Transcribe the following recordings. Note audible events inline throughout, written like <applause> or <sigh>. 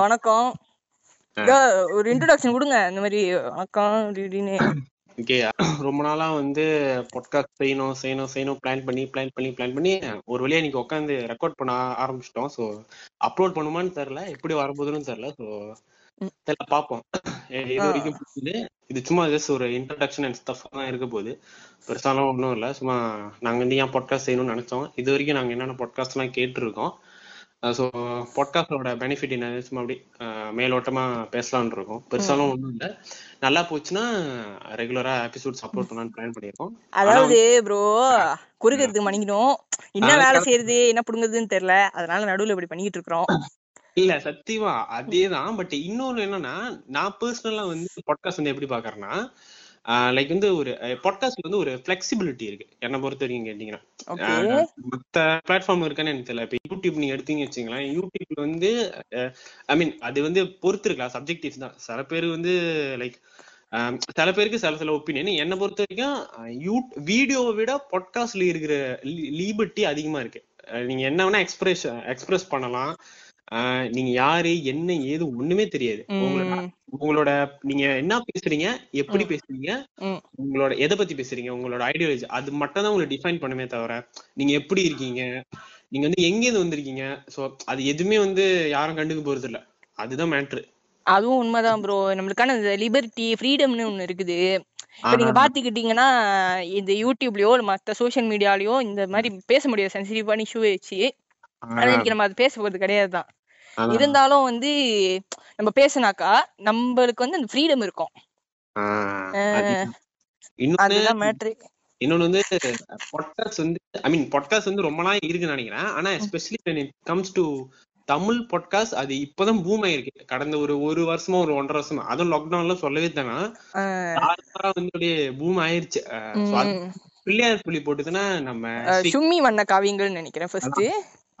வணக்கம். ஒரு இன்ட்ரோடக்ஷன் கொடுங்க இந்த மாதிரி வணக்கம் அப்படின்னு ஓகே ரொம்ப நாளா வந்து பாட்காஸ்ட் செய்யணும் செய்யணும் செய்யணும் பிளான் பண்ணி பிளான் பண்ணி பிளான் பண்ணி ஒரு வழியா இன்னைக்கு உட்காந்து ரெக்கார்ட் பண்ண ஆரம்பிச்சிட்டோம். ஸோ அப்லோட் பண்ணுமான்னு தெரியல எப்படி வரப்போகுதுன்னு தெரியல. ஸோ தெரியல பார்ப்போம். இது வரைக்கும் இது சும்மா ஜஸ்ட் ஒரு இன்ட்ரடக்ஷன் அண்ட் ஸ்டஃப் தான் இருக்க போகுது. பெருசாலாம் ஒன்றும் இல்லை. சும்மா நாங்கள் வந்து ஏன் பாட்காஸ்ட் செய்யணும்னு நினைச்சோம். இது வரைக்கும் நாங்கள் என்னென்ன பாட்காஸ்ட்லாம் கேட்டுருக்கோம். ஸோ பாட்காஸ்டோட பெனிஃபிட் என்ன? சும்மா அப்படி மேலோட்டமா பேசலாம்னு இருக்கோம். பெருசாலும் ஒன்றும் இல்லை. நல்லா போச்சுன்னா ரெகுலரா எபிசோட்ஸ் அப்லோட் பண்ணலாம்னு பிளான் பண்ணியிருக்கோம். அதாவது ப்ரோ குறுக்கிறதுக்கு மணிக்கணும் என்ன வேலை செய்யறது என்ன புடுங்குறதுன்னு தெரியல. அதனால நடுவுல இப்படி பண்ணிட்டு இருக்கிறோம். இல்ல சத்தியமா அதேதான். பட் இன்னொன்னு என்னன்னா நான் பர்சனலா வந்து பாட்காஸ்ட் வந்து எப்படி பாக்குறேன்னா லைக் வந்து ஒரு பாட்காஸ்ட்ல வந்து ஒரு பிளெக்சிபிலிட்டி இருக்கு. என்ன பொறுத்த வரைக்கும் கேட்டீங்கன்னா மத்த பிளாட்ஃபார்ம் இருக்கான்னு எனக்கு தெரியல. இப்ப யூடியூப் நீங்க எடுத்தீங்க வச்சுங்களேன் யூடியூப்ல வந்து ஐ மீன் அது வந்து பொறுத்து இருக்கலாம் சப்ஜெக்டிவ் தான். சில பேர் வந்து லைக் சில பேருக்கு சில சில ஒப்பீனியன் என்னை பொறுத்த வரைக்கும் யூ வீடியோவை விட பாட்காஸ்ட்ல இருக்கிற லீபர்ட்டி அதிகமா இருக்கு. நீங்க என்ன வேணா எக்ஸ்பிரஸ் எக்ஸ்பிரஸ் பண்ணலாம். நீங்க யாரு என்ன ஏது ஒண்ணுமே தெரியாது. உங்களோட உங்களோட நீங்க என்ன பேசுறீங்க எப்படி பேசுறீங்க உங்களோட எதை பத்தி பேசுறீங்க உங்களோட ஐடியாலஜி அது மட்டும் தான் உங்களை டிஃபைன் பண்ணுமே தவிர நீங்க எப்படி இருக்கீங்க நீங்க வந்து எங்க இருந்து வந்திருக்கீங்க சோ அது எதுவுமே வந்து யாரும் கண்டுக்க போறது இல்ல. அதுதான் மேட்ரு அதுவும் உண்மைதான் ப்ரோ நம்மளுக்கான இந்த லிபர்ட்டி ஃப்ரீடம்னு ஒண்ணு இருக்குது. இப்ப நீங்க பாத்துக்கிட்டீங்கன்னா இந்த யூடியூப்லயோ மத்த சோசியல் மீடியாலயோ இந்த மாதிரி பேச முடியாது. சென்சிட்டிவான இஷ்யூ வச்சு ஆனா இன்னைக்கு நம்ம அது பேச போறது கிடையாதுதான். இருந்தாலும் வந்து நம்ம பேசினாக்கா நம்மளுக்கு வந்து அந்த ஃப்ரீடம் இருக்கும். அதுதான் மேட்ரு இன்னொன்னு வந்து பாட்காஸ்ட் வந்து ஐ மீன் பாட்காஸ்ட் வந்து ரொம்ப நாள் இருக்குன்னு நினைக்கிறேன். ஆனா especially when it comes to Tamil podcast அது இப்பதான் பூம் ஆயிருக்கு. கடந்த ஒரு ஒரு வருஷமா ஒரு ஒன்றரை வருஷமா அதுவும் லாக்டவுன்ல சொல்லவே தானா வந்து பூம் ஆயிருச்சு. பிள்ளையார் புள்ளி போட்டுதுன்னா நம்ம சும்மி வண்ண காவியங்கள் நினைக்கிறேன் ஃபர்ஸ்ட்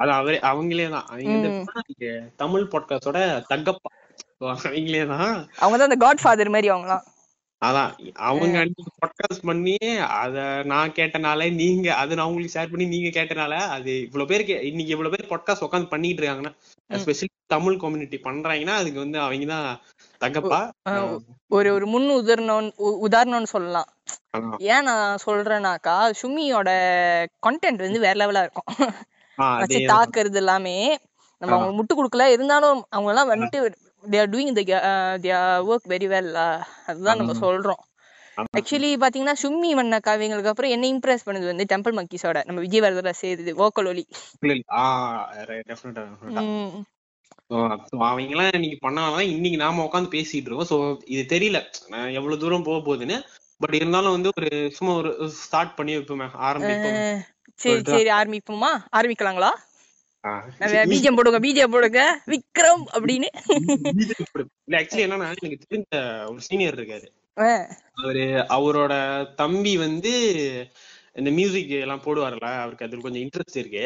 அது அவரே அவங்களே தான். அவங்க தமிழ் பாட்காஸ்டோட தகப்பா அவங்களே தான். அவங்க தான் அந்த காட் ஃபாதர் மாதிரி அவங்கலாம். அதான் அவங்க அன்னைக்கு பாட்காஸ்ட் பண்ணி அத நான் கேட்டனால நீங்க அத நான் உங்களுக்கு ஷேர் பண்ணி நீங்க கேட்டனால அது இவ்வளவு பேருக்கு இன்னைக்கு இவ்வளவு பேர் பாட்காஸ்ட் உட்காந்து பண்ணிட்டு இருக்காங்கன்னா எஸ்பெஷலி தமிழ் கம்யூனிட்டி பண்றாங்கன்னா அதுக்கு வந்து அவங்க தான் தகப்பா ஒரு ஒரு முன் உதாரணம் உதாரணம்னு சொல்லலாம். ஏன் நான் சொல்றேனாக்கா சுமியோட கண்டென்ட் வந்து வேற லெவலா இருக்கும். வச்சு தாக்குறது எல்லாமே நம்ம அவங்க முட்டு கொடுக்கல. இருந்தாலும் அவங்க எல்லாம் வந்துட்டு they are doing the work very well அதுதான் நம்ம சொல்றோம். ஆக்சுவலி பாத்தீங்கன்னா சும்மி வண்ண காவியங்களுக்கு அப்புறம் என்ன இம்ப்ரெஸ் பண்ணது வந்து டெம்பிள் மங்கிஸோட நம்ம விஜயவர்தல சேருது வோக்கல் ஒலி. அவங்க எல்லாம் இன்னைக்கு பண்ணாதான் இன்னைக்கு நாம உட்காந்து பேசிட்டு இருக்கோம். சோ இது தெரியல. எவ்வளவு தூரம் போக போகுதுன்னு பட் இருந்தாலும் வந்து ஒரு சும்மா ஒரு ஸ்டார்ட் பண்ணி வைப்போமே ஆரம்பிப்போம் சரி சரி ஆரம்பிப்போமா? ஆரம்பிக்கலாங்களா? பீஜம் போடுங்க பீஜம் போடுங்க. விக்ரம் அப்படின்னு. ஆக்சுவலி என்னன்னா எனக்கு தெரிஞ்ச ஒரு சீனியர் இருக்காரு. அவரு அவரோட தம்பி வந்து இந்த மியூசிக் எல்லாம் போடுவார்ல அவருக்கு அதுல கொஞ்சம் இன்ட்ரெஸ்ட் இருக்கு.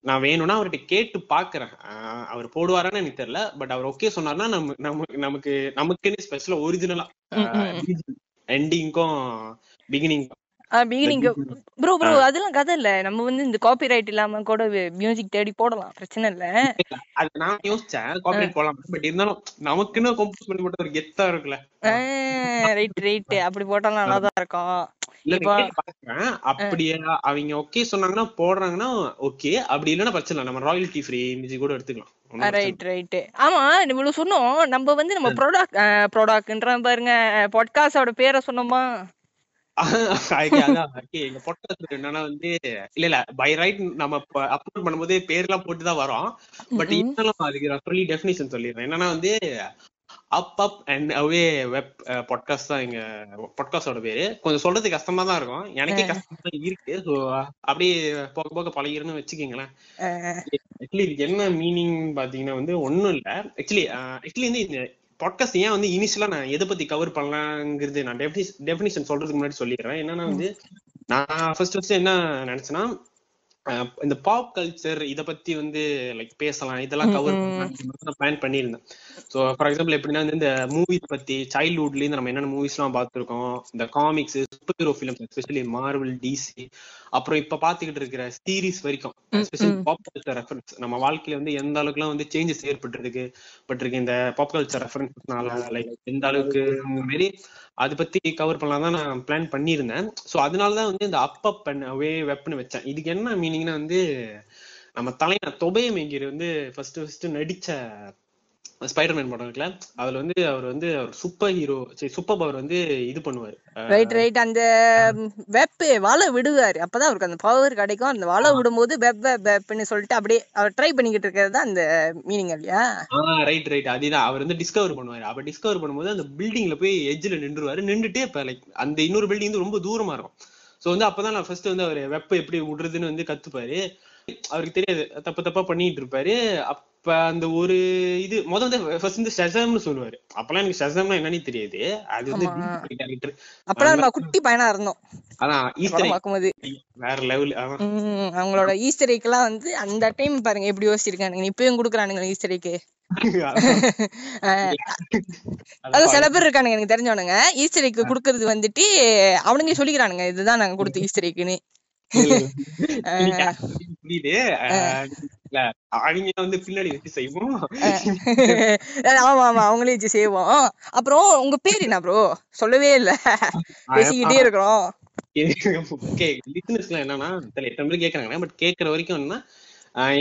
நான் வேணும்னா அவர்கிட்ட கேட்டு பாக்குறேன். அவர் போடுவாரான்னு எனக்கு தெரியல பட் அவர் ஓகே சொன்னார்னா நம்ம நமக்கு நமக்கு நமக்குன்னு ஸ்பெஷலா ஒரிஜினலா எண்டிங்க்கும் பிகினிங்க்கும் பிகினிங் ப்ரோ ப்ரோ அதெல்லாம் கதை இல்ல. நம்ம வந்து இந்த காப்பிரைட் இல்லாம கூட மியூசிக் தேடி போடலாம். பிரச்சனை இல்ல. அது நான் யோசிச்சேன். காப்பிரைட் போடலாம். பட் இருந்தாலும் நமக்குன்னு கம்போஸ் பண்ணி போட்ட ஒரு கெத்தா இருக்குல்ல. ரைட் ரைட் அப்படி போட்டாலும் நல்லா தான் இருக்கும். அப்படி அவங்க ஓகே சொன்னாங்கன்னா போடுறாங்கன்னா ஓகே அப்படி இல்லைன்னா பிரச்சனை நம்ம ராயல்டி ஃப்ரீ மியூசிக் கூட எடுத்துக்கலாம். ரைட் ரைட் ஆமா இவ்வளவு சொன்னோம். நம்ம வந்து நம்ம ப்ராடக்ட் ப்ராடக்ட்ன்ற பாருங்க பாட்காஸ்டோட பேரை சொன்னோமா? எங்க என்னன்னா வந்து இல்ல இல்ல பை ரைட் நம்ம அப்லோட் பண்ணும்போது பேர்லாம் போட்டுதான் வரோம். பட் இருந்தாலும் அதுக்கு நான் சொல்லி டெபினிஷன் சொல்லிடுறேன். என்னன்னா வந்து up up and away web podcast தான் எங்க பாட்காஸ்டோட பேரு. கொஞ்சம் சொல்றது கஷ்டமா தான் இருக்கும். எனக்கே கஷ்டமா தான் இருக்கு. ஸோ அப்படியே போக போக பழகிருன்னு வச்சுக்கோங்களேன். ஆக்சுவலி இதுக்கு என்ன மீனிங் பாத்தீங்கன்னா வந்து ஒன்னும் இல்ல. ஆக்சுவலி ஆக்சுவலி வந்து பாட்காஸ்ட் ஏன் வந்து இனிஷியலா நான் எதை பத்தி கவர் பண்ணலாங்கிறது நான் டெபினிஷன் சொல்றதுக்கு முன்னாடி சொல்லிடுறேன். என்னன்னா வந்து நான் ஃபர்ஸ்ட் ஃபர்ஸ்ட் என்ன நினைச்சேன்னா இந்த பாப் கல்ச்சர் இத பத்தி வந்து லைக் பேசலாம். இதெல்லாம் கவர் நான் பிளான் பண்ணியிருந்தேன். ஸோ ஃபார் எக்ஸாம்பிள் எப்படின்னா வந்து இந்த மூவிஸ் பத்தி சைல்ட்ஹுட்ல இருந்து நம்ம என்னென்ன மூவிஸ் எல்லாம் பார்த்திருக்கோம் இந்த comics superhero films especially Marvel DC அப்புறம் இப்ப பாத்துக்கிட்டு இருக்கிற சீரிஸ் வரைக்கும் எஸ்பெஷலி பாப் கல்ச்சர் ரெஃபரன்ஸ் நம்ம வாழ்க்கையில வந்து எந்த அளவுக்குலாம் வந்து சேஞ்சஸ் ஏற்பட்டிருக்கு பட்டிருக்கு இந்த பாப் கல்ச்சர் ரெஃபரன்ஸ்னால லைக் எந்த அளவுக்கு மாரி அதை பத்தி கவர் பண்ணலாம் தான் நான் பிளான் பண்ணியிருந்தேன். ஸோ அதனாலதான் வந்து இந்த அப்பப் வே வெப்னு வச்சேன். இதுக்கு என்ன மீனிங்னா வந்து நம்ம தலைவர் தொபய மேங்கிரி வந்து ஃபர்ஸ்ட் ஃபர்ஸ்ட் நடிச்ச ஸ்பைடர்மேன் படம் இருக்குல்ல அதுல வந்து அவர் வந்து அவர் சூப்பர் ஹீரோ சரி சூப்பர் பவர் வந்து இது பண்ணுவாரு. ரைட் ரைட் அந்த வெப் வாழ விடுவாரு. அப்பதான் அவருக்கு அந்த பவர் கிடைக்கும். அந்த வாழ விடும்போது வெப் வெப் வெப்னு சொல்லிட்டு அப்படியே அவர் ட்ரை பண்ணிக்கிட்டு இருக்கிறது தான் அந்த மீனிங் இல்லையா? ரைட் ரைட் அதுதான். அவர் வந்து டிஸ்கவர் பண்ணுவாரு. அப்ப டிஸ்கவர் பண்ணும்போது அந்த பில்டிங்ல போய் எட்ஜ்ல நின்றுவாரு நின்றுட்டு இப்ப லைக் அந்த இன்னொரு பில்டிங் வந்து ரொம்ப தூரமா இருக்கும். சோ வந்து அப்பதான் நான் ஃபர்ஸ்ட் வந்து அவர் வெப்ப எப்படி விடுறதுன்னு வந்து கத்துப்பாரு. அவருக்கு தெரியாது. தப்பு தப்பா பண்ணிட்டு இருப்பாரு. அப்ப அந்த ஒரு இது முத வந்து ஃபர்ஸ்ட் வந்து ஷசம்னு சொல்லுவாரு. அப்பெல்லாம் எனக்கு ஷசம்னா என்னன்னு தெரியாது. அது வந்து கேரக்டர் அப்பெல்லாம் நம்ம குட்டி பையனா இருந்தோம். அதான் ஈஸ்டர் பார்க்கும்போது வேற லெவல் அவங்களோட ஈஸ்டர் எல்லாம் வந்து அந்த டைம் பாருங்க எப்படி யோசிச்சிருக்கானுங்க. இப்பயும் குடுக்குறானுங்க ஈஸ்டர் எக்கு அது <laughs> சில பேர் இருக்கானுங்க எனக்கு தெரிஞ்சவனுங்க. ஈஸ்டர் எக்கு குடுக்கறது வந்துட்டு அவனுங்க சொல்லிக்கிறானுங்க இதுதான் நாங்க கொடுத்த ஈஸ்டர் எக்குன்னு <laughs> புரியுது. அவங்க வந்து பின்னாடி வச்சு செய்வோம். <laughs> ஆமா ஆமா அவங்களே வச்சு செய்வோம். அப்புறம் உங்க பேர் என்ன ப்ரோ சொல்லவே இல்ல. பேசிக்கிட்டே இருக்கிறோம். என்னன்னா எத்தனை பேர் கேக்குறாங்க பட் கேக்குற வரைக்கும் என்னன்னா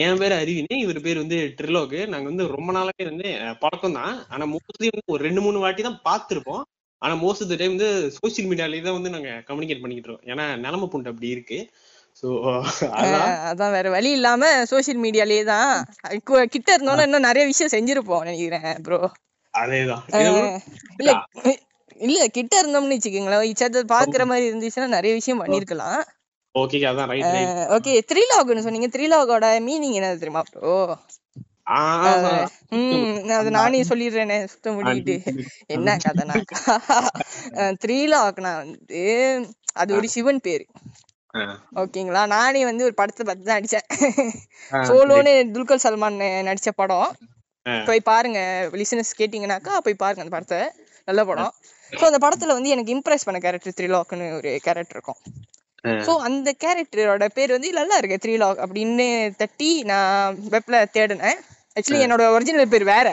என் பேர் அறிவினே இவர் பேர் வந்து ட்ரிலோக். நாங்க வந்து ரொம்ப நாளாவே வந்து பழக்கம் தான் ஆனா மோஸ்ட்லி வந்து ஒரு ரெண்டு மூணு வாட்டி தான் பார்த்திருப்போம். ஆனா மோஸ்ட் ஆஃப் த டைம் வந்து சோசியல் மீடியாலயே தான் வந்து நாங்க கம்யூனிகேட் பண்ணிக்கிட்டு இருக்கோம். ஏன்னா நிலம புண்டு அப்படி இருக்கு. சோ அதான். வேற வழி இல்லாம சோசியல் மீடியாலயே தான் கிட்ட இருந்தோம்னா இன்னும் நிறைய விஷயம் செஞ்சிருப்போம் நினைக்கிறேன் ப்ரோ அதேதான். இல்ல இல்ல கிட்ட இருந்தோம்னு வச்சுக்கோங்களேன் இச்சத்தை பாக்குற மாதிரி இருந்துச்சுன்னா நிறைய விஷயம் பண்ணிருக்கலாம். ஓகே அதான் ரைட் ரைட் ஓகே த்ரீலாக்னு சொன்னீங்க. த்ரீலாகோட மீனிங் என்ன தெரியுமா ப்ரோ ஆமா ம் அது நானே சொல்லிடுறேனே சுத்த முடிக்கிட்டு என்ன கதைனாக்கா? த்ரீலாக்னா வந்து அது ஒரு சிவன் பேரு. ஓகேங்களா? நானே வந்து ஒரு படத்தை பார்த்து தான் நடிச்சேன். சோலோன்னு துல்கர் சல்மான் நடிச்ச படம். போய் பாருங்க லிசனஸ் கேட்டீங்கன்னாக்கா போய் பாருங்க அந்த படத்தை. நல்ல படம். ஸோ அந்த படத்துல வந்து எனக்கு இம்ப்ரெஸ் பண்ண கேரக்டர் த்ரீலாக்னு ஒரு கேரக்டர் இருக்கும். ஸோ அந்த கேரக்டரோட பேர் வந்து நல்லா இருக்கு த்ரீலாக் அப்படின்னு தட்டி நான் வெப்ல தேடினேன். ஆக்சுவலி என்னோட ஒரிஜினல் பேர் வேற.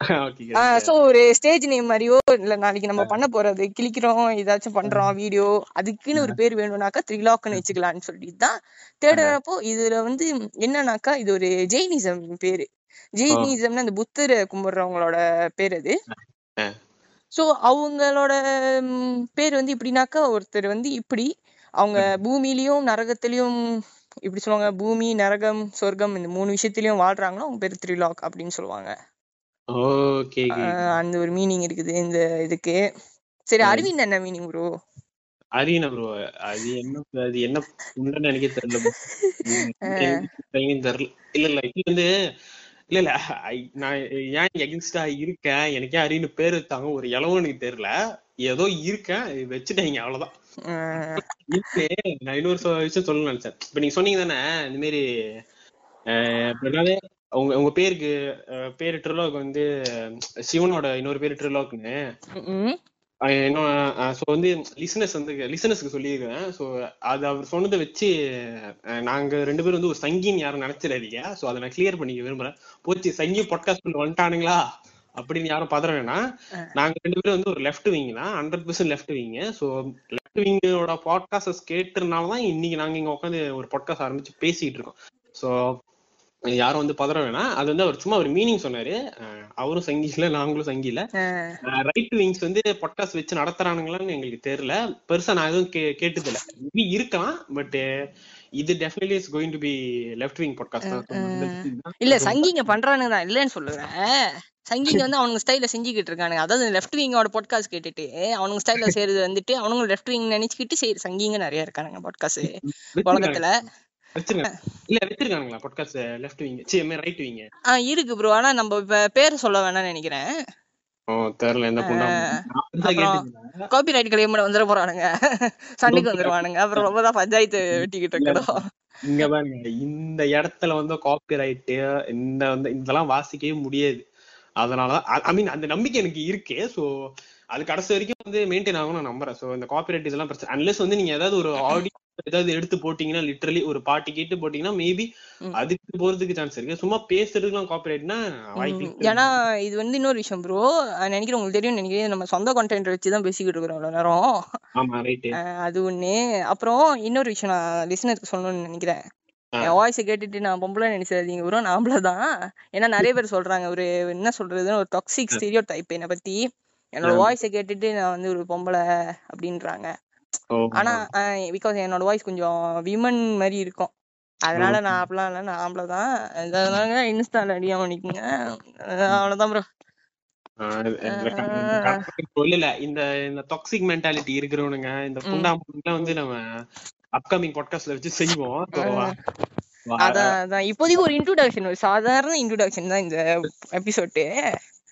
<laughs> ஸோ ஒரு ஸ்டேஜ் நேம் மாதிரியோ இல்ல நாளைக்கு நம்ம பண்ண போறது கிளிக்கிறோம் ஏதாச்சும் பண்றோம் வீடியோ அதுக்குன்னு ஒரு பேர் வேணும்னாக்கா த்ரிலாக்னு வச்சுக்கலாம்னு சொல்லிட்டு தான் தேடுறப்போ இதுல வந்து என்னன்னாக்கா இது ஒரு ஜெயினிசம் பேரு. ஜெயினிசம்னு அந்த புத்தரை கும்பிடுறவங்களோட பேர் அது. சோ அவங்களோட பேர் வந்து இப்படின்னாக்கா ஒருத்தர் வந்து இப்படி அவங்க பூமியிலயும் நரகத்திலயும் இப்படி சொல்லுவாங்க பூமி நரகம் சொர்க்கம் இந்த மூணு விஷயத்திலயும் வாழ்றாங்களோ அவங்க பேர் த்ரிலாக் அப்படின்னு சொல்லுவாங்க. ஓகே அந்த ஒரு மீனிங் இருக்குது இந்த இதுக்கு. சரி அரவிந்த் என்ன மீனிங் ப்ரோ அரியன ப்ரோ அது என்ன அது என்ன உண்டுன்னு எனக்கே தெரியல <laughs> தெரியல. இல்ல இல்ல இது வந்து இல்ல இல்ல. நான் ஏன் எகென்ஸ்டா இருக்கேன்? எனக்கே அரியனு பேர் வச்சாங்க ஒரு இளவும் எனக்கு தெரியல. ஏதோ இருக்கேன். வச்சுட்டேங்க. அவ்வளவுதான். இப்ப நான் இன்னொரு விஷயம் சொல்ல நினைச்சேன். இப்ப நீங்க சொன்னீங்க தானே? இந்த மாதிரி உங்க உங்க பேருக்கு பேரு ட்ரிலோக் வந்து சிவனோட இன்னொரு பேரு ட்ரிலோக்னு. இன்னும் ஸோ வந்து லிசனஸ் வந்து லிசனஸ்க்கு சொல்லியிருக்கேன் ஸோ அது அவர் சொன்னதை வச்சு நாங்க ரெண்டு பேரும் வந்து ஒரு சங்கின்னு யாரும் நினைச்சிடாதீங்க. ஸோ அதை நான் கிளியர் பண்ணிக்க விரும்புறேன். போச்சு சங்கி பாட்காஸ்ட் வந்துட்டானுங்களா? அப்படின்னு யாரும் பதற வேணாம். நாங்க ரெண்டு பேரும் வந்து ஒரு லெஃப்ட் விங் தான். Hundred percent left wing so left விங்கோட podcast கேட்டதுனால தான் இன்னைக்கு நாங்க இங்க உட்காந்து ஒரு பாட்காஸ்ட் ஆரம்பிச்சு பேசிட்டு இருக்கோம். ஸோ யாரும் வந்து பதற வேணாம் அது வந்து அவர் சும்மா ஒரு மீனிங் சொன்னாரு. அவரும் சங்கி இல்ல நாங்களும் சங்கி இல்ல. ரைட் விங்ஸ் வந்து பொட்காஸ்ட் வச்சு நடத்துறானுங்களான்னு எங்களுக்கு தெரியல. பெருசா நான் எதுவும் கே கேட்டது இல்ல. மேபி இருக்கலாம் பட் இது definitely is going to be left wing podcast இல்ல சங்கிங்க பண்றானுங்க தான். இல்லைன்னு சொல்லுவேன். சங்கிங்க வந்து அவனுங்க ஸ்டைல செஞ்சுக்கிட்டு இருக்கானுங்க. அதாவது லெஃப்ட் விங்கோட பாட்காஸ்ட் கேட்டுட்டு அவனுங்க ஸ்டைல <laughs> செய்யறது வந்துட்டு அவனுங்க லெஃப்ட் விங் நினைச்சுக்கிட்டு சரி சங்கிங்க நிறைய இருக்கானுங்க பாட்காஸ்ட் உலகத்துல. இல்ல வச்சிருக்கானுங்களா podcast left wing right wing ஆஹ் இருக்கு ப்ரோ ஆனா நம்ம இப்ப பேர் சொல்ல வேணாம்னு நினைக்கிறேன். தெரியல. எந்த காப்பிரைட் கிளைம் பண்ண போறானுங்க. சண்டைக்கு வந்துருவானுங்க. அப்புறம் ரொம்ப தான் பஞ்சாயத்து வெட்டிக்கிட்டு இருக்கணும் இங்க பாருங்க. இந்த இடத்துல வந்து காப்பிரைட் இந்த வந்து இதெல்லாம் வாசிக்கவே முடியாது. அதனால ஐ மீன் அந்த நம்பிக்கை எனக்கு இருக்கு. சோ அது கடைசி வரைக்கும் வந்து மெயின்டைன் ஆகும் நான் நம்புறேன். சோ இந்த காப்பிரைட் இதெல்லாம் பிரச்சனை அன்லெஸ் வந்து நீங்க ஏதாவது ஒரு ஆடியோ ஏதாவது எடுத்து போட்டீங்கன்னா லிட்டரலி ஒரு பாட்டு கேட்டு போட்டீங்கன்னா மேபி அதுக்கு போறதுக்கு சான்ஸ் இருக்கு. சும்மா பேசுறதுக்குலாம் காப்பிரைட்னா வாய்ப்பு ஏன்னா இது வந்து இன்னொரு விஷயம் ப்ரோ நினைக்கிறேன் உங்களுக்கு தெரியும் நினைக்கிறேன். நம்ம சொந்த கண்டென்ட் வச்சு தான் பேசிக்கிட்டு இருக்கிறோம் நேரம். ஆமா ரைட் அது ஒண்ணு. அப்புறம் இன்னொரு விஷயம் நான் லிசனருக்கு சொல்லணும்னு நினைக்கிறேன். என் வாய்ஸ் கேட்டுட்டு நான் பொம்பளை நினைச்சாதீங்க ப்ரோ நாமள தான் ஏன்னா நிறைய பேர் சொல்றாங்க. ஒரு என்ன சொல்றதுன்னு ஒரு டாக்ஸிக் ஸ்டீரியோ டைப் என்னை பத்தி. என்னோட வாய்ஸை கேட்டுட்டு நான் வந்து ஒரு பொம்பளை அப்படின்றாங்க. ஆனா பிகாஸ் என்னோட வாய்ஸ் கொஞ்சம் விமன் மாதிரி இருக்கும். அதனால நான் அப்படிலாம் இல்ல. நான் ஆம்பளை தான். அதனால இன்ஸ்டால அடியா பண்ணிக்கோங்க அவ்வளவுதான் ப்ரோ சொல்லல. இந்த இந்த டாக்ஸிக் மென்டாலிட்டி இருக்கிறவனுங்க இந்த புண்டாம்புலாம் வந்து நம்ம அப்கமிங் பாட்காஸ்ட்ல வச்சு செய்வோம். அதான் அதான். இப்போதைக்கு ஒரு இன்ட்ரோடக்ஷன் ஒரு சாதாரண இன்ட்ரோடக்ஷன் தான் இந்த எபிசோடு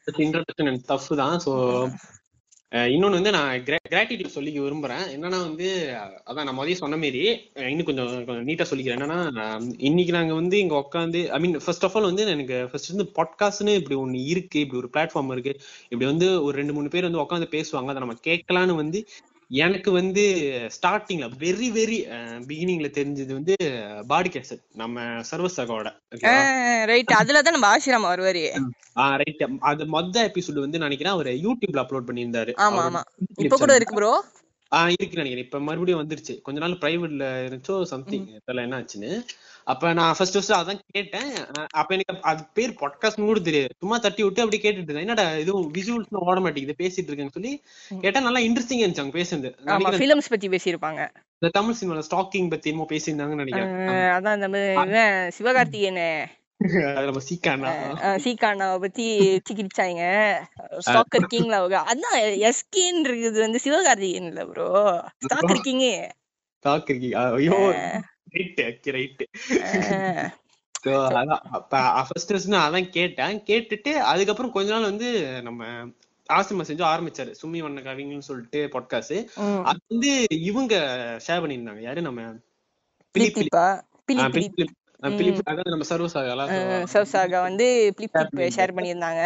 இன்ட்ரடக்ஷன் அண்ட் டஃப் தான். சோ இன்னொன்னு வந்து நான் கிராட்டிடியூட் சொல்லிக்க விரும்புறேன். என்னன்னா வந்து அதான் நான் மதியம் சொன்ன மாரி இன்னும் கொஞ்சம் கொஞ்சம் நீட்டா சொல்லிக்கிறேன். என்னன்னா இன்னைக்கு நாங்க வந்து இங்க உட்காந்து I mean first of all வந்து எனக்கு ஃபர்ஸ்ட் வந்து பாட்காஸ்ட்னு இப்படி ஒன்று இருக்கு இப்படி ஒரு பிளாட்ஃபார்ம் இருக்கு. இப்படி வந்து ஒரு ரெண்டு மூணு பேர் வந்து உட்காந்து பேசுவாங்க. அதை நம்ம கேட்கலான்னு வந்து எனக்கு வந்து ஸ்டார்டிங்ல வெரி வெரி பிகினிங்ல தெரிஞ்சது வந்து பாடி கேசட் நம்ம சர்வசகோட ரைட் அதுல தான் நம்ம ஆசிரமா வருவாரு. ரைட் அது மொத்த எபிசோட் வந்து நினைக்கிறேன் அவர் யூடியூப்ல அப்லோட் பண்ணியிருந்தாரு. ஆமா ஆமா. இப்ப கூட இருக்கு ப்ரோ இருக்கு நினைக்கிறேன். இப்ப மறுபடியும் வந்துருச்சு. கொஞ்ச நாள் பிரைவேட்ல இருந்துச்சோ சம்திங் தெரியல என்ன ஆச்சுன்னு. அப்ப நான் ஃபர்ஸ்ட் ஃபர்ஸ்ட் அதான் கேட்டேன். அப்ப எனக்கு அது பேர் பாட்காஸ்ட் கூட தெரியாது. சும்மா தட்டி விட்டு அப்படி கேட்டுட்டு இருந்தேன். என்னடா இதுவும் விசுவல்ஸ் ஓட மாட்டேங்குது பேசிட்டு இருக்கேன்னு சொல்லி கேட்டா நல்லா இன்ட்ரெஸ்டிங் இருந்துச்சு அவங்க பேசுறது ஃபிலிம்ஸ் பத்தி பேசியிருப்பாங்க. இந்த தமிழ் சினிமால ஸ்டாக்கிங் பத்தி என்னமோ பேசியிருந்தாங்கன்னு நினைக்கிறேன். அதான் நம்ம சிவகார்த்திகேயன். சீக்கானாவை பத்தி சிக்கிச்சாங்க ஸ்டாக் இருக்கீங்களா அவங்க. அதான் எஸ்கேன்னு இருக்குது வந்து சிவகார்த்திகேயன் இல்ல ப்ரோ ஸ்டாக் இருக்கீங்க ஐயோ. அதான் கேட்டேன். கேட்டுட்டு அதுக்கப்புறம் கொஞ்ச நாள் வந்து நம்ம ஆசிரம செஞ்சு ஆரம்பிச்சாரு. சும்மி வண்ண கவிங்கன்னு சொல்லிட்டு பாட்காஸ்ட் அது வந்து இவங்க ஷேர் பண்ணியிருந்தாங்க. யாரு நம்ம? நம்ம சர்வசாகா சர்வசாகா வந்து ஷேர் பண்ணியிருந்தாங்க.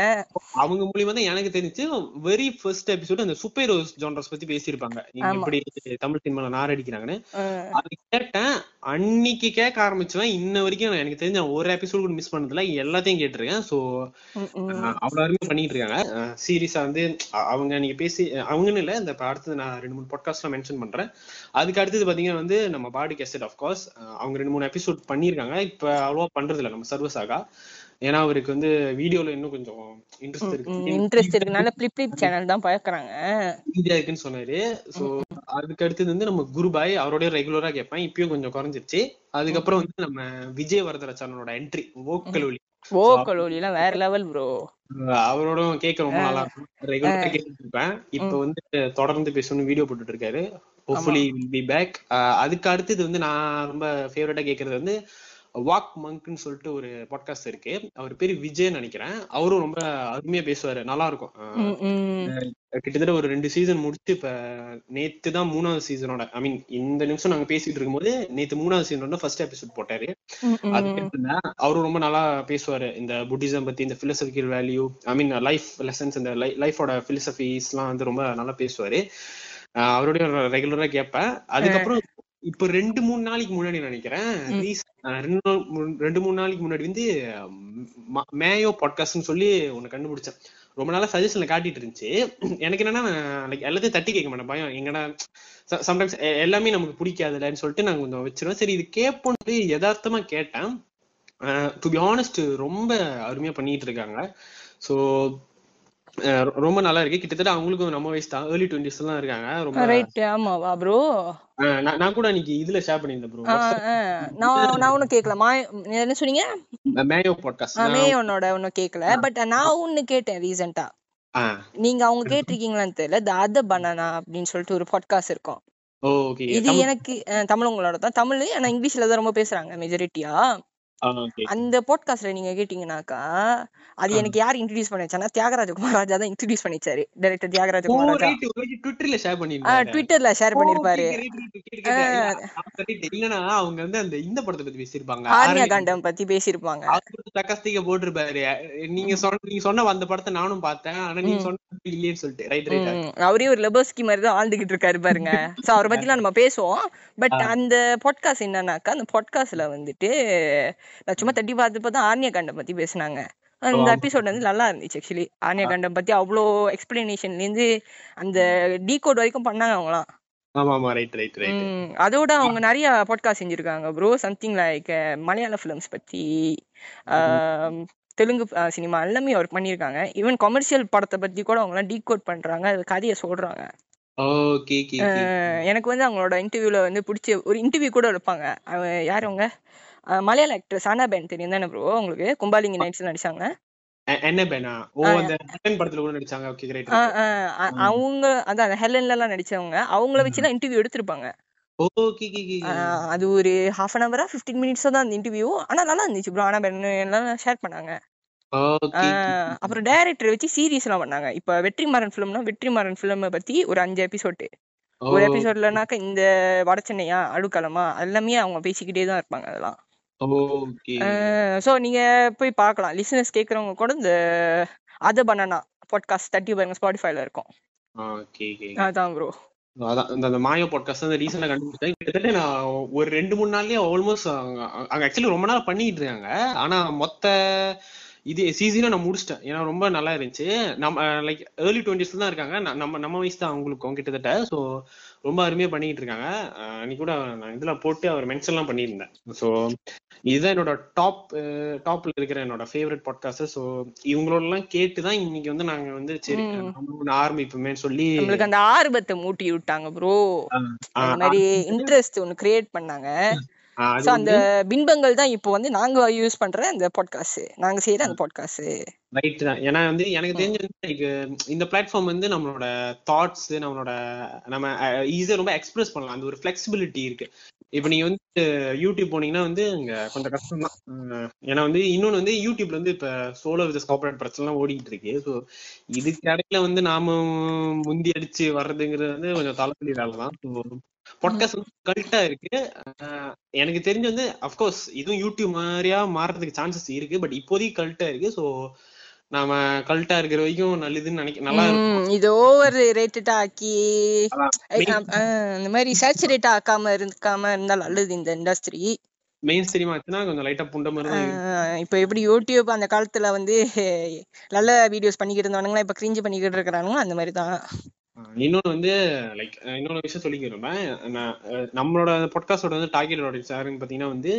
அவங்க மூலியமா தான் எனக்கு தெரிஞ்சு வெரி ஃபர்ஸ்ட் எபிசோட் அந்த சூப்பர் ஹீரோஸ் ஜானர்ஸ் பத்தி பேசியிருப்பாங்க. நீங்க எப்படி தமிழ் சினிமால நார் அடிக்கிறாங்கன்னு. அது கேட்டேன். அன்னைக்கு கேட்க ஆரம்பிச்சுதான் இன்ன வரைக்கும் எனக்கு தெரிஞ்ச ஒரு எபிசோட் கூட மிஸ் பண்ணதுல எல்லாத்தையும் கேட்டிருக்கேன். சோ அவ்வளவு அருமையா பண்ணிட்டு இருக்காங்க சீரியஸா வந்து அவங்க நீங்க பேசி அவங்கன்னு இல்ல இந்த அடுத்தது நான் ரெண்டு மூணு பாட்காஸ்ட்ல மென்ஷன் பண்றேன். அதுக்கு அடுத்தது பாத்தீங்கன்னா வந்து நம்ம பாடி கேசட் ஆஃப் கோர்ஸ் அவங்க ரெண்டு மூணு எபிசோட் பண்ணிருக்காங்க இப்ப அவ்வளவா பண்றது இல்ல நம்ம சர்வசாகா ஏன்னா அவருக்கு வந்து வீடியோல இன்னும் கொஞ்சம் இன்ட்ரெஸ்ட் இருக்கு. இன்ட்ரெஸ்ட் இருக்குனால பிளிப் பிளிப் சேனல் தான் பாக்குறாங்க. இருக்குன்னு சொன்னாரு. சோ அதுக்கு அடுத்தது வந்து நம்ம குருபாய் அவரோட ரெகுலரா கேட்பேன். இப்பயும் கொஞ்சம் குறைஞ்சிருச்சு. அதுக்கப்புறம் வந்து நம்ம விஜய் வரதராஜனோட என்ட்ரி ஓக்கல் ஒலி ஓக்கல் ஒலி எல்லாம் வேற லெவல் ப்ரோ அவரோட கேட்க ரொம்ப நல்லா இருக்கும். ரெகுலரா கேட்டுட்டு இருப்பேன் இப்ப வந்து தொடர்ந்து பேசணும் வீடியோ போட்டுட்டு இருக்காரு ஹோப்ஃபுல்லி வில் பி பேக் அதுக்கு அடுத்தது வந்து நான் ரொம்ப ஃபேவரட்டா கேக்குறது வந்து வாக் மங்க்னு சொல்லிட்டு ஒரு பாட்காஸ்ட் இருக்கு. அவர் பேரு விஜய் நினைக்கிறேன். அவரும் ரொம்ப அருமையா பேசுவாரு. நல்லா இருக்கும். கிட்டத்தட்ட ஒரு ரெண்டு சீசன் முடிச்சு இப்ப நேத்து தான் மூணாவது சீசனோட ஐ மீன் இந்த நிமிஷம் நாங்க பேசிட்டு இருக்கும்போது நேத்து மூணாவது சீசனோட ஃபர்ஸ்ட் எபிசோட் போட்டாரு. அது அவரும் ரொம்ப நல்லா பேசுவாரு. இந்த புத்திசம் பத்தி இந்த philosophical value I mean life lessons இந்த லைஃபோட பிலசபிஸ் எல்லாம் வந்து ரொம்ப நல்லா பேசுவாரு. அவருடைய ரெகுலரா கேட்பேன் அதுக்கப்புறம் இப்ப ரெண்டு மூணு நாளைக்கு முன்னாடி நினைக்கிறேன். ரெண்டு மூணு நாளைக்கு முன்னாடி வந்து மேயோ பாட்காஸ்ட்னு சொல்லி ஒண்ணு கண்டுபிடிச்சேன். ரொம்ப நாளா சஜஷன்ல காட்டிட்டு இருந்துச்சு. எனக்கு என்னன்னா லைக் எல்லாத்தையும் தட்டி கேட்க மாட்டேன். பயம். எங்கடா சம்டைம்ஸ் எல்லாமே நமக்கு பிடிக்காதுலன்னு சொல்லிட்டு நான் கொஞ்சம் வச்சிருவேன். சரி இது கேட்போம்னு யதார்த்தமா கேட்டேன். டு பி ஆனஸ்ட் ரொம்ப அருமையா பண்ணிட்டு இருக்காங்க. ஸோ ரொம்ப நல்லா இருக்கு. கிட்டத்தட்ட அவங்களுக்கும் நம்ம வயசு தான். ஏர்லி டுவெண்ட்டிஸ் தான் இருக்காங்க. ரொம்ப ரைட் ஆமாவா ப்ரோ நான் கூட அன்னைக்கு இதுல ஷேர் பண்ணிருந்தேன் ப்ரோ நான் நான் கேட்கல மா என்ன சொன்னீங்க? மேயோ பாட்காஸ்ட் மேயோனோட ஒன்னும் கேட்கல பட் நான் ஒன்னு கேட்டேன் ரீசெண்டா நீங்க அவங்க கேட்டிருக்கீங்களான்னு தெரியல. த அத பனானா அப்படின்னு சொல்லிட்டு ஒரு பாட்காஸ்ட் இருக்கும். இது எனக்கு தமிழ் உங்களோட தான் தமிழ் ஆனா இங்கிலீஷ்ல தான் ரொம்ப பேசுறாங்க மெஜாரிட்டியா அந்த பாட்காஸ்ட்ல நீங்க கேட்டீங்கன்னாக்கா அது எனக்கு யார் இன்ட்ரடியூஸ் பண்ணி வச்சானா தியாகராஜ குமாராஜா தான் இன்ட்ரடியூஸ் பண்ணி வச்சாரு டைரக்டர் தியாகராஜ குமாராஜா ட்விட்டர்ல ஷேர் பண்ணி ட்விட்டர்ல ஷேர் பண்ணிருப்பாரு. இல்லனா அவங்க வந்து அந்த இந்த படத்தை பத்தி பேசிருப்பாங்க ஆர்யா காண்டம் பத்தி பேசிருப்பாங்க தக்கஸ்திக போட்டிருப்பாரு. நீங்க சொன்ன நீங்க சொன்ன அந்த படத்தை நானும் பார்த்தேன். ஆனா நீங்க சொன்ன இல்லையேன்னு சொல்லிட்டு. ரைட் ரைட் அவரே ஒரு லெபர்ஸ்கி மாதிரி தான் ஆழ்ந்துகிட்டு இருக்காரு பாருங்க. சோ அவரை <laughs> பத்தி நம்ம பேசுவோம். பட் அந்த பாட்காஸ்ட் என்னன்னாக்கா அந்த பாட்காஸ்ட்ல வந்துட்டு நான் சும்மா தட்டி பார்த்து தான் ஆர்னியா காண்டம் பத்தி பேசினாங்க. அந்த எபிசோட் வந்து நல்லா இருந்துச்சு ஆக்சுவலி ஆர்னியா காண்டம் பத்தி அவ்வளோ எக்ஸ்பிளனேஷன்ல இருந்து அந்த டீ கோட் வரைக்கும் பண்ணாங்க அவங்களாம். அதோட அவங்க நிறைய பாட்காஸ்ட் செஞ்சிருக்காங்க bro something like Malayalam films பத்தி தெலுங்கு சினிமா எல்லாமே ஒர்க் பண்ணியிருக்காங்க ஈவன் கமர்ஷியல் படத்தை பத்தி கூட அவங்க எல்லாம் டீ கோட் பண்றாங்க அது கதையை சொல்றாங்க. எனக்கு வந்து அவங்களோட இன்டர்வியூல வந்து பிடிச்ச ஒரு இன்டர்வியூ கூட எடுப்பாங்க. யார் அவங்க? மலையாள ஆக்டர் சானா பேன் தெரியும் தானே ப்ரோ உங்களுக்கு? கும்பாலிங்கி நைட்ஸ்ல நடிச்சாங்க. அவங்க அதான் ஹெலன்ல எல்லாம் நடிச்சவங்க அவங்கள வச்சு தான் இன்டர்வியூ எடுத்திருப்பாங்க. அது ஒரு ஹாஃப் அன் ஹவரா பிப்டீன் மினிட்ஸ் தான் அந்த இன்டர்வியூ ஆனா நல்லா இருந்துச்சு ப்ரோ ஆனா எல்லாம் ஷேர் பண்ணாங்க. அப்புறம் டைரக்டர் வச்சு சீரீஸ் எல்லாம் பண்ணாங்க. இப்ப வெற்றிமாறன் ஃபிலிம்னா வெற்றிமாறன் ஃபிலிம் பத்தி ஒரு அஞ்சு எபிசோடு ஒரு எபிசோட்லனாக்க இந்த வட சென்னையா அடுக்கலமா எல்லாமே அவங்க பேசிக்கிட்டே தான் இருப்பாங்க அதெல்லாம். சோ நீங்க போய் பார்க்கலாம். லிசனர்ஸ் கேக்குறவங்க கூட இந்த அத பண்ணனா பாட்காஸ்ட் தட்டி பாருங்க. ஸ்பாட்டிஃபைல இருக்கும். அதான் ப்ரோ அதான் இந்த மாயோ பாட்காஸ்ட் அந்த ரீசெண்டா கண்டுபிடிச்சேன் கிட்டத்தட்ட நான் ஒரு ரெண்டு மூணு நாள்லயே ஆல்மோஸ்ட் அங்க ஆக்சுவலி ரொம்ப நாள் பண்ணிட்டு இருக்காங்க. ஆனா மொத்த இது சீசனும் நான் முடிச்சிட்டேன். ஏன்னா ரொம்ப நல்லா இருந்துச்சு. நம்ம லைக் ஏர்லி டுவெண்ட்டிஸ்ல தான் இருக்காங்க. நம்ம நம்ம வயசு தான் அவங்களுக்கும் கிட்டத்தட்ட. ஸோ ரொம்ப அருமையா பண்ணிட்டு இருக்காங்க. அன்னைக்கு கூட நான் இதுல போட்டு அவர் மென்ஷன் எல்லாம் பண்ணியிருந்தேன். ஸோ இதுதான் என்னோட டாப் டாப்ல இருக்கிற என்னோட ஃபேவரட் பாட்காஸ்ட் ஸோ இவங்களோட எல்லாம் கேட்டு தான் இன்னைக்கு வந்து நாங்க வந்து சரி ஒண்ணு ஆரம்பிப்போமே சொல்லி நம்மளுக்கு அந்த ஆர்வத்தை மூட்டி விட்டாங்க ப்ரோ அந்த மாதிரி இன்ட்ரெஸ்ட் ஒன்னு கிரியேட் பண்ணாங்க. சோ அந்த பின்பங்கள் தான் இப்போ வந்து நாங்க யூஸ் பண்ற அந்த பாட்காஸ்ட் நாங்க செய்யற அந்த பாட்காஸ்ட் ரைட் தான். ஏன்னா வந்து எனக்கு தெரிஞ்ச இந்த பிளாட்ஃபார்ம் வந்து நம்மளோட தாட்ஸ் நம்மளோட நம்ம ஈஸியா ரொம்ப எக்ஸ்பிரஸ் பண்ணலாம். அந்த ஒரு ஃபிளெக்சிபிலிட்டி இருக்கு. இப்ப நீங்க வந்து யூடியூப் போனீங்கன்னா வந்து இங்க கொஞ்சம் கஷ்டம் தான். ஏன்னா வந்து இன்னொன்னு வந்து யூடியூப்ல வந்து இப்ப சோலோ வித் கார்பரேட் பிரச்சனை எல்லாம் ஓடிட்டு இருக்கு. ஸோ இதுக்கு இடையில வந்து நாம முந்தி அடிச்சு வர்றதுங்கிறது வந்து கொஞ்சம் தலைவலி வேலை தான். பாட்காஸ்ட் கல்ட்டா இருக்கு. எனக்கு தெரிஞ்சு வந்து அப்கோர்ஸ் இதுவும் யூடியூப் மாதிரியா மாறதுக்கு சான்சஸ் இருக்கு பட் இப்போதைக்கு கல்ட்டா இருக்கு. ஸோ நாம கல்ட்டா இருக்கிற வரைக்கும் நல்லதுன்னு நினைக்க நல்லா இருக்கும். இது ஓவர் ரேட்டடா ஆக்கி இந்த மாதிரி சேச்சுரேட் ஆக்காம இருக்காம இருந்தா நல்லது இந்த இண்டஸ்ட்ரி மெயின் ஸ்ட்ரீம் ஆச்சுன்னா கொஞ்சம் லைட்டா புண்ட மாதிரி இப்போ எப்படி யூடியூப் அந்த காலத்துல வந்து நல்ல வீடியோஸ் பண்ணிக்கிட்டு இருந்தவனுங்களா இப்ப கிரிஞ்சு பண்ணிக்கிட்டு இருக்கிறானுங்க அந்த மாதிரி தான். இன்னொன்னு வந்து லைக் இன்னொரு விஷயம் சொல்லிக்கிறேன் நம்மளோட பாட்காஸ்டோட வந்து டார்கெட் ஆடியன்ஸ் யாருன்னு பாத்தீங்கன்னா வந்து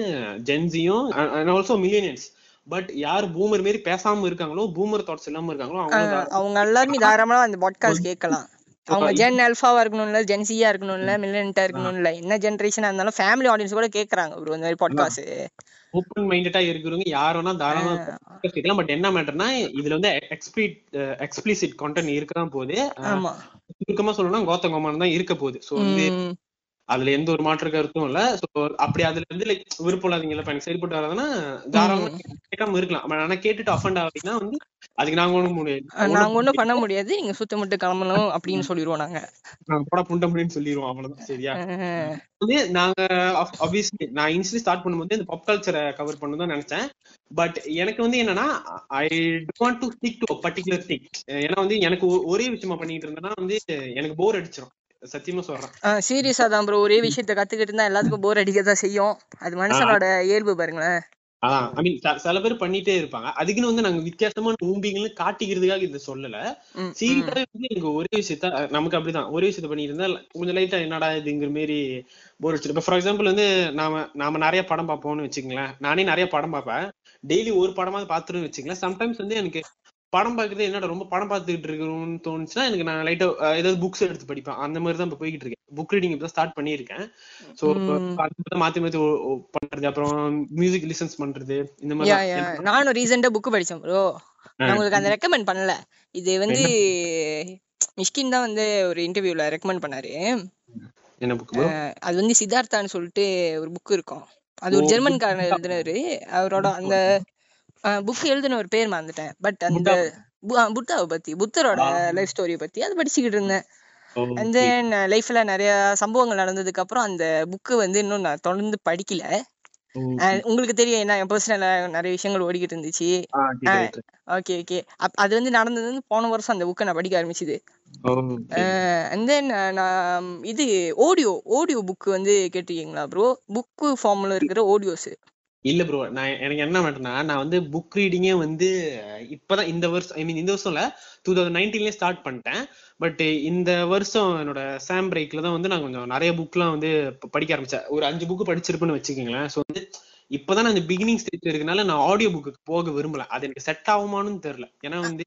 ஜென்சியும் ஆல்சோ மில்லியனியன்ஸ் பட் யார் பூமர் மாரி பேசாம இருக்காங்களோ பூமர் தாட்ஸ் இல்லாம இருக்காங்களோ அவங்க அவங்க எல்லாருமே தாராளமா அந்த பாட்காஸ்ட் கேட்கலாம். அவங்க ஜென் அல்ஃபாவா இருக்கணும்ல ஜென் சியா இருக்கணும்ல மில்லன்ட்டா இருக்கணும்ல என்ன ஜென்ரேஷனா இருந்தாலும் ஃபேமிலி ஆடியன்ஸ் கூட கேக்குறாங்க ப்ரோ இந்த மாதிரி பாட்காஸ்ட் ஓப்பன் மைண்டடா இருக்கிறவங்க யார் வேணா தாராளமா கேட்கலாம். பட் என்ன மேட்டர்னா இதுல வந்து எக்ஸ்பிளிட் எக்ஸ்பிளிசிட் கண்டென்ட் இருக்கதான் போகுது. சுருக்கமா சொல்லணும்னா கோத்தம் கோமான் தான் இருக்க போகுது. சோ வந்து அதுல எந்த ஒரு மாற்று கருத்தும் இல்ல. சோ அப்படி அதுல இருந்து லைக் விருப்பம் இல்லாதீங்கல்ல எனக்கு சரிப்பட்டு வராதுன்னா தாராளமா கேட்காம இருக்கலாம். ஆனா கேட்டுட்டு அஃபண்ட் ஆகுதுன்னா வந்து அதுக்கு நாங்க ஒண்ணும் முடியாது. நாங்க ஒண்ணும் பண்ண முடியாது. நீங்க சுத்த மட்டும் கிளம்பணும் அப்படின்னு சொல்லிடுவோம் நாங்க. போட புண்ட முடியும்னு சொல்லிடுவோம் அவ்வளவுதான். சரியா? வந்து நாங்க ஆப்வியஸ்லி நான் இன்ஸ்லி ஸ்டார்ட் பண்ணும்போது இந்த பாப் கல்ச்சரை கவர் பண்ணணும் தான் நினைச்சேன். பட் எனக்கு வந்து என்னன்னா I want to stick to particular thing ஏன்னா வந்து எனக்கு ஒரே விஷயமா பண்ணிட்டு இருந்தேன்னா வந்து எனக்கு போர் அடிச்சிடும் சத்தியமா சொல்றேன். சீரியஸா தான் ப்ரோ ஒரே விஷயத்த கத்துக்கிட்டு இருந்தா எல்லாத்துக்கும் போர் அடிக்கதான் செய்யும். அது மனுஷனோட இயல்பு பாருங்களேன். அதான் ஐ மீன் சில பேர் பண்ணிட்டே இருப்பாங்க. அதுக்குன்னு வந்து நாங்க வித்தியாசமான ஊம்பிங்கன்னு காட்டிக்கிறதுக்காக இதை சொல்லல. சீரியஸாவே வந்து எனக்கு ஒரே விஷயத்த நமக்கு அப்படிதான். ஒரே விஷயத்த பண்ணிட்டு இருந்தா கொஞ்சம் லைட்டா என்னடா இதுங்கிற மாரி போர் அடிச்சிடும். இப்ப ஃபார் எக்ஸாம்பிள் வந்து நாம நாம நிறைய படம் பார்ப்போம்னு வச்சுங்களேன் நானே நிறைய படம் பார்ப்பேன். டெய்லி ஒரு படமாவது பாத்துருன்னு வச்சுங்களேன் சம்டைம்ஸ் வந்து எனக்கு படம் பாக்குறது என்னடா ரொம்ப படம் பார்த்துக்கிட்டு இருக்கணும்னு தோணுச்சுன்னா எனக்கு நான் லைட்டா ஏதாவது புக்ஸ் எடுத்து படிப்பேன். அந்த மாதிரி தான் இப்ப போய்கிட்டு இருக்கேன். புக் ரீடிங் இப்ப ஸ்டார்ட் பண்ணியிருக்கேன். சோ மாத்தி மாத்தி பண்றது அப்புறம் மியூசிக் லிசன்ஸ் பண்றது இந்த மாதிரி நானும் ரீசெண்டா புக் படிச்சேன் ப்ரோ நான் உங்களுக்கு அந்த ரெக்கமெண்ட் பண்ணல. இது வந்து மிஷ்கின் தான் வந்து ஒரு இன்டர்வியூல ரெக்கமெண்ட் பண்ணாரு. என்ன புக் அது வந்து சித்தார்த்தான்னு சொல்லிட்டு ஒரு புக் இருக்கும். அது ஒரு ஜெர்மன்காரன் எழுதினாரு அவரோட அந்த புக் எழுதின ஒரு பேர் மறந்துட்டேன். பட் அந்த புத்தாவை பத்தி புத்தரோட லைஃப் ஸ்டோரிய பத்தி அது படிச்சுக்கிட்டு இருந்தேன். அண்ட் தென் லைஃப்ல நிறைய சம்பவங்கள் நடந்ததுக்கு அப்புறம் அந்த புக்கு வந்து இன்னும் நான் தொடர்ந்து படிக்கல. உங்களுக்கு தெரியும் என்ன என் பர்சனலா நிறைய விஷயங்கள் ஓடிக்கிட்டு இருந்துச்சு. ஓகே ஓகே அது வந்து நடந்தது வந்து போன வருஷம் அந்த புக்கை நான் படிக்க ஆரம்பிச்சது. அண்ட் தென் நான் இது ஆடியோ ஆடியோ புக் வந்து கேட்டிருக்கீங்களா ப்ரோ புக்கு ஃபார்ம்ல இருக்கிற ஆடியோஸ் இல்ல ப்ரோ நான் எனக்கு என்ன மேட்டர்னா நான் வந்து புக் ரீடிங்கே வந்து இப்பதான் இந்த வருஷம் ஐ மீன் இந்த வருஷம் இல்ல டூ தௌசண்ட் நைன்டீன்லயே ஸ்டார்ட் பண்ணிட்டேன். பட் இந்த வருஷம் என்னோட சாம் பிரேக்ல தான் வந்து நான் கொஞ்சம் நிறைய புக்லாம் வந்து படிக்க ஆரம்பிச்சேன். ஒரு அஞ்சு புக் படிச்சிருப்பேன்னு வச்சுக்கோங்களேன். ஸோ வந்து இப்பதான் நான் இந்த பிகினிங் ஸ்டேஜ் இருக்கனால நான் ஆடியோ புக்கு போக விரும்பல. அது எனக்கு செட் ஆகுமான்னு தெரியல. ஏன்னா வந்து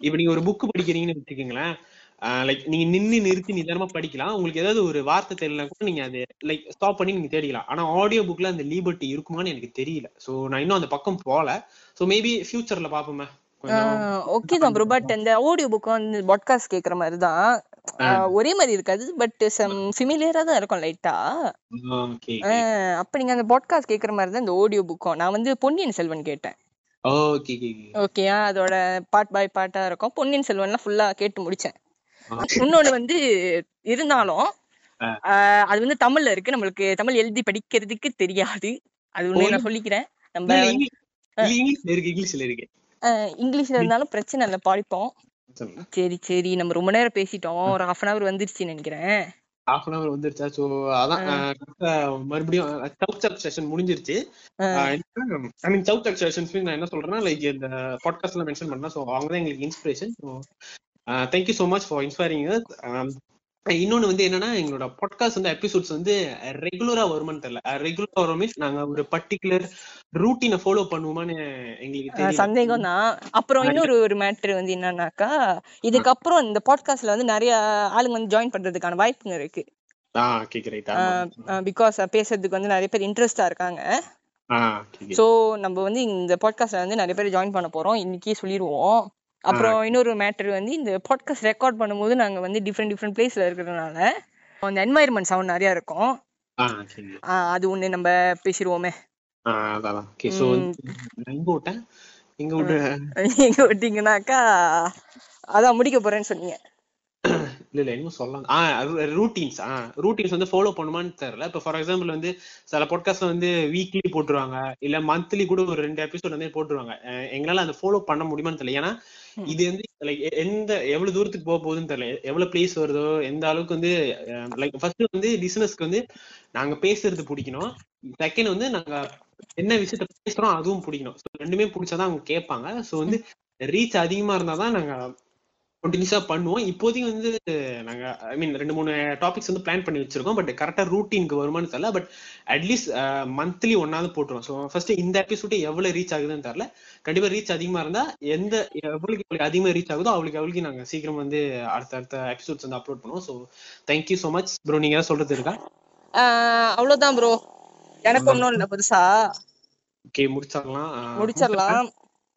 இப்ப நீங்க ஒரு புக் படிக்கிறீங்கன்னு வச்சுக்கோங்களேன் லைக் நீங்க நின்னு நிறுத்தி நிதானமா படிக்கலாம். உங்களுக்கு ஏதாவது ஒரு வார்த்தை தெரியல கூட நீங்க அது லைக் ஸ்டாப் பண்ணி நீங்க தேடிக்கலாம். ஆனா ஆடியோ புக்ல அந்த லீபர்ட்டி இருக்குமான்னு எனக்கு தெரியல. சோ நான் இன்னும் அந்த பக்கம் போல சோ மேபி ஃபியூச்சர்ல பாப்போமே ஓகே தான் ப்ரோ பட் இந்த ஆடியோ புக் வந்து பாட்காஸ்ட் கேக்குற மாதிரி தான் ஒரே மாதிரி இருக்காது பட் சம் சிமிலியரா தான் இருக்கும் லைட்டா அப்ப நீங்க அந்த பாட்காஸ்ட் கேக்குற மாதிரி தான் இந்த ஆடியோ புக்கும் நான் வந்து பொன்னியின் செல்வன் கேட்டேன். ஓகே அதோட பார்ட் பை பார்ட்டா இருக்கும். பொன்னியின் செல்வன்லாம் ஃபுல்லா கேட்டு முடிச்சேன். இன்னொன்னு வந்து இருந்தாலும் அது வந்து தமிழ்ல இருக்கு. நம்மளுக்கு தமிழ் எழுதி படிக்கிறதுக்கு தெரியாது. அது ஒண்ணு நான் சொல்லிக்கிறேன். நம்ம இங்கிலீஷ்ல இருந்தாலும் பிரச்சனை இல்ல படிப்போம். சரி சரி நம்ம ரொம்ப நேரம் பேசிட்டோம். ஒரு ஹாஃப் அன் அவர் வந்துருச்சுன்னு நினைக்கிறேன். ஹாஃப் அன் அவர் வந்துருச்சா? சோ அதான் மறுபடியும் சவுத் சக் செஷன் முடிஞ்சிருச்சு. I mean south chuck session நான் என்ன சொல்றேன்னா லைக் இந்த பாட்காஸ்ட்ல மென்ஷன் பண்ணா சோ அவங்க தான் எங்களுக்கு inspiration thank you so much for inspiring இன்னொன்னு வந்து என்னன்னா எங்களோட பாட்காஸ்ட் வந்து எபிசோட்ஸ் வந்து ரெகுலரா வருமானு தெரியல. ரெகுலரா வரும் மீன்ஸ் நாங்க ஒரு பர்டிகுலர் ரூட்டீனை ஃபாலோ பண்ணுவோமான்னு எங்களுக்கு சந்தேகம் தான் அப்புறம் இன்னொரு ஒரு மேட்ரு வந்து என்னன்னாக்கா இதுக்கப்புறம் இந்த பாட்காஸ்ட்ல வந்து நிறைய ஆளுங்க வந்து ஜாயின் பண்றதுக்கான வாய்ப்புங்க இருக்கு. பிகாஸ் பேசுறதுக்கு வந்து நிறைய பேர் இன்ட்ரெஸ்டா இருக்காங்க. சோ நம்ம வந்து இந்த பாட்காஸ்ட்ல வந்து நிறைய பேர் ஜாயின் பண்ண போறோம். இன்னைக்கே சொல்லிடுவோம் அப்புறம் இன்னொரு மேட்டர் வந்து இந்த பாட்காஸ்ட் ரெக்கார்ட் பண்ணும்போது நாங்க வந்து டிஃப்ரெண்ட் டிஃப்ரெண்ட் பிளேஸ்ல இருக்கிறதுனால அந்த என்வாயர்மெண்ட் சவுண்ட் நிறைய இருக்கும். அது ஒண்ணு நம்ம பேசிடுவோமே. எங்க விட்டீங்கன்னாக்கா அதான் முடிக்க போறேன்னு சொன்னீங்க. இல்ல இல்ல இன்னும் சொல்லலாம் ரூட்டீன்ஸ் ஆஹ் ரூட்டீன்ஸ் வந்து ஃபாலோ பண்ணுமான்னு தெரியல. இப்ப ஃபார் எக்ஸாம்பிள் வந்து சில பாட்காஸ்ட் வந்து வீக்லி போட்டுருவாங்க. இல்ல மந்த்லி கூட ஒரு ரெண்டு எபிசோட் வந்து போட்டுருவாங்க. எங்களால அந்த ஃபாலோ பண்ண முடியுமான்னு தெரியல. ஏன்னா இது வந்து லைக் எந்த எவ்வளவு தூரத்துக்கு போக போகுதுன்னு தெரியல. எவ்வளவு பிளேஸ் வருதோ எந்த அளவுக்கு வந்து லைக் ஃபர்ஸ்ட் வந்து லிசனர்ஸ்க்கு வந்து நாங்க பேசுறது பிடிக்கணும். செகண்ட் வந்து நாங்க என்ன விஷயத்த பேசுறோம் அதுவும் பிடிக்கணும். ரெண்டுமே பிடிச்சாதான் அவங்க கேட்பாங்க. ஸோ வந்து ரீச் அதிகமா இருந்தாதான் நாங்க கண்டினியூஸா பண்ணுவோம். இப்போதைக்கு வந்து நாங்க ஐ மீன் ரெண்டு மூணு டாபிக்ஸ் வந்து பிளான் பண்ணி வச்சிருக்கோம். பட் கரெக்டா ரூட்டீனுக்கு வருமானு தெரியல. பட் அட்லீஸ்ட் மந்த்லி ஒன்னாவது போட்டுருவோம். ஸோ ஃபர்ஸ்ட் இந்த எபிசோட் எவ்வளவு ரீச் ஆகுதுன்னு தெரியல. கண்டிப்பா ரீச் அதிகமா இருந்தா எந்த எவ்வளவுக்கு எவ்வளவு அதிகமா ரீச் ஆகுதோ அவளுக்கு அவளுக்கு நாங்க சீக்கிரம் வந்து அடுத்த அடுத்த எபிசோட்ஸ் வந்து அப்லோட் பண்ணுவோம். So thank you so much bro நீங்க ஏதாவது சொல்றது இருக்கா? அவ்வளவுதான் ப்ரோ எனக்கு ஒன்றும் இல்லை பெருசா ஓகே முடிச்சிடலாம். முடிச்சிடலாம்.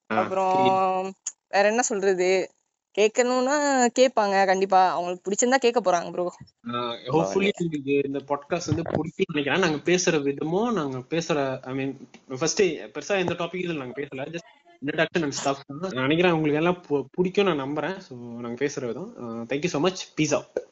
அப்புறம் வேற என்ன சொல்றது? கேட்கணும்னா கேட்பாங்க கண்டிப்பா. அவங்களுக்கு பிடிச்சிருந்தா கேட்க போறாங்க ப்ரோ ஹோப்ஃபுல்லி இந்த பாட்காஸ்ட் வந்து பிடிக்கும் நினைக்கிறேன். நாங்க பேசுற விதமும் நாங்க பேசுற ஐ மீன் ஃபர்ஸ்ட் பெருசா எந்த டாபிக் இதுல நாங்க பேசல. ஜஸ்ட் இன்ட்ரடக்ஷன் அண்ட் ஸ்டாஃப் நினைக்கிறேன் உங்களுக்கு எல்லாம் பிடிக்கும் நான் நம்புறேன். ஸோ நாங்க பேசுற விதம். Thank you so much peace out